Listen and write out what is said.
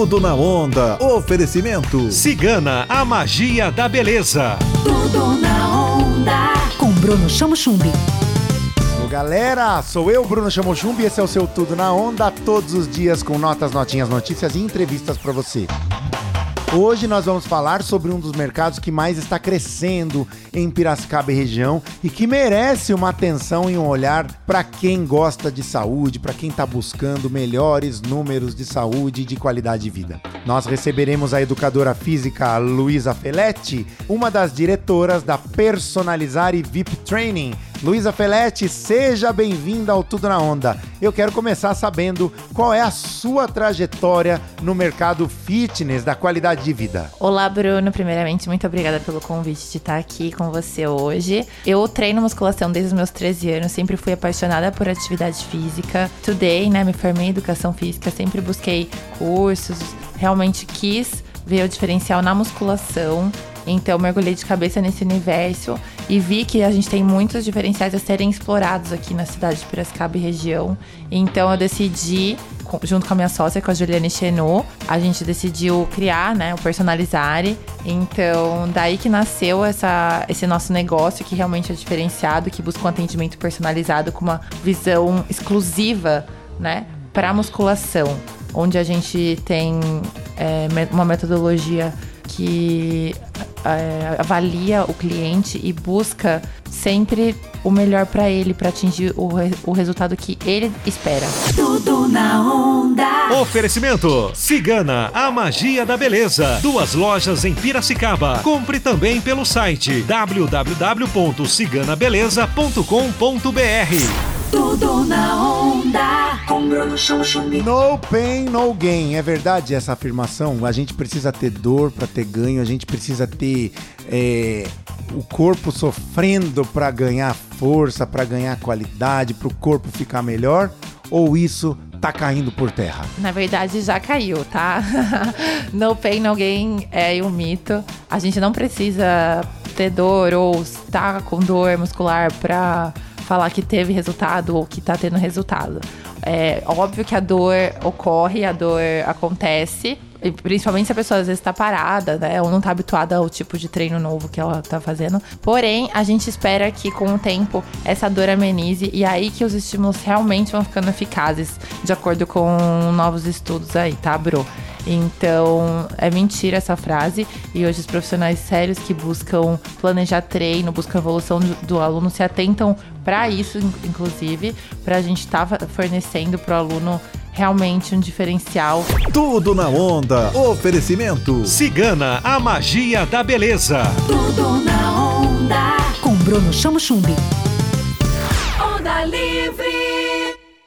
Tudo na onda. Oferecimento. Cigana, a magia da beleza. Tudo na onda. Com Bruno Chamo Chumbi. Galera, sou eu, Bruno Chamochumbi, e esse é o seu Tudo na Onda, todos os dias com notas, notinhas, notícias e entrevistas para você. Hoje nós vamos falar sobre um dos mercados que mais está crescendo em Piracicaba e região e que merece uma atenção e um olhar para quem gosta de saúde, para quem está buscando melhores números de saúde e de qualidade de vida. Nós receberemos a educadora física Luísa Feletti, uma das diretoras da Personalizare VIP Training. Luísa Feletti, seja bem-vinda ao Tudo na Onda. Eu quero começar sabendo qual é a sua trajetória no mercado fitness da qualidade de vida. Olá, Bruno. Primeiramente, muito obrigada pelo convite de estar aqui com você hoje. Eu treino musculação desde os meus 13 anos, sempre fui apaixonada por atividade física. Today, né, me formei em educação física, sempre busquei cursos, realmente quis ver o diferencial na musculação. Então, mergulhei de cabeça nesse universo e vi que a gente tem muitos diferenciais a serem explorados aqui na cidade de Piracicaba e região. Então, eu decidi, junto com a minha sócia, com a Juliane Chenot, a gente decidiu criar né, o Personalizare. Então, daí que nasceu essa, esse nosso negócio, que realmente é diferenciado, que busca um atendimento personalizado com uma visão exclusiva né, para musculação, onde a gente tem é, uma metodologia que é, avalia o cliente e busca sempre o melhor para ele, para atingir o, re o resultado que ele espera. Tudo na onda. Oferecimento: Cigana, a magia da beleza. Duas lojas em Piracicaba. Compre também pelo site www.ciganabeleza.com.br. Tudo na onda. No pain, no gain. É verdade essa afirmação? A gente precisa ter dor para ter ganho, a gente precisa ter é, o corpo sofrendo para ganhar força, para ganhar qualidade, para o corpo ficar melhor? Ou isso tá caindo por terra? Na verdade, já caiu, tá? no pain, no gain é um mito. A gente não precisa ter dor ou estar com dor muscular para falar que teve resultado ou que tá tendo resultado. É óbvio que a dor ocorre, a dor acontece, principalmente se a pessoa às vezes tá parada, né? Ou não tá habituada ao tipo de treino novo que ela tá fazendo. Porém, a gente espera que com o tempo essa dor amenize e aí que os estímulos realmente vão ficando eficazes, de acordo com novos estudos aí, tá, Bro? Então, é mentira essa frase. E hoje os profissionais sérios que buscam planejar treino, buscam evolução do, do aluno, se atentam para isso, inclusive, para a gente estar tá fornecendo para o aluno realmente um diferencial. Tudo na onda. Oferecimento. Cigana, a magia da beleza. Tudo na onda. Com Bruno Chamo Chumbi. Onda livre.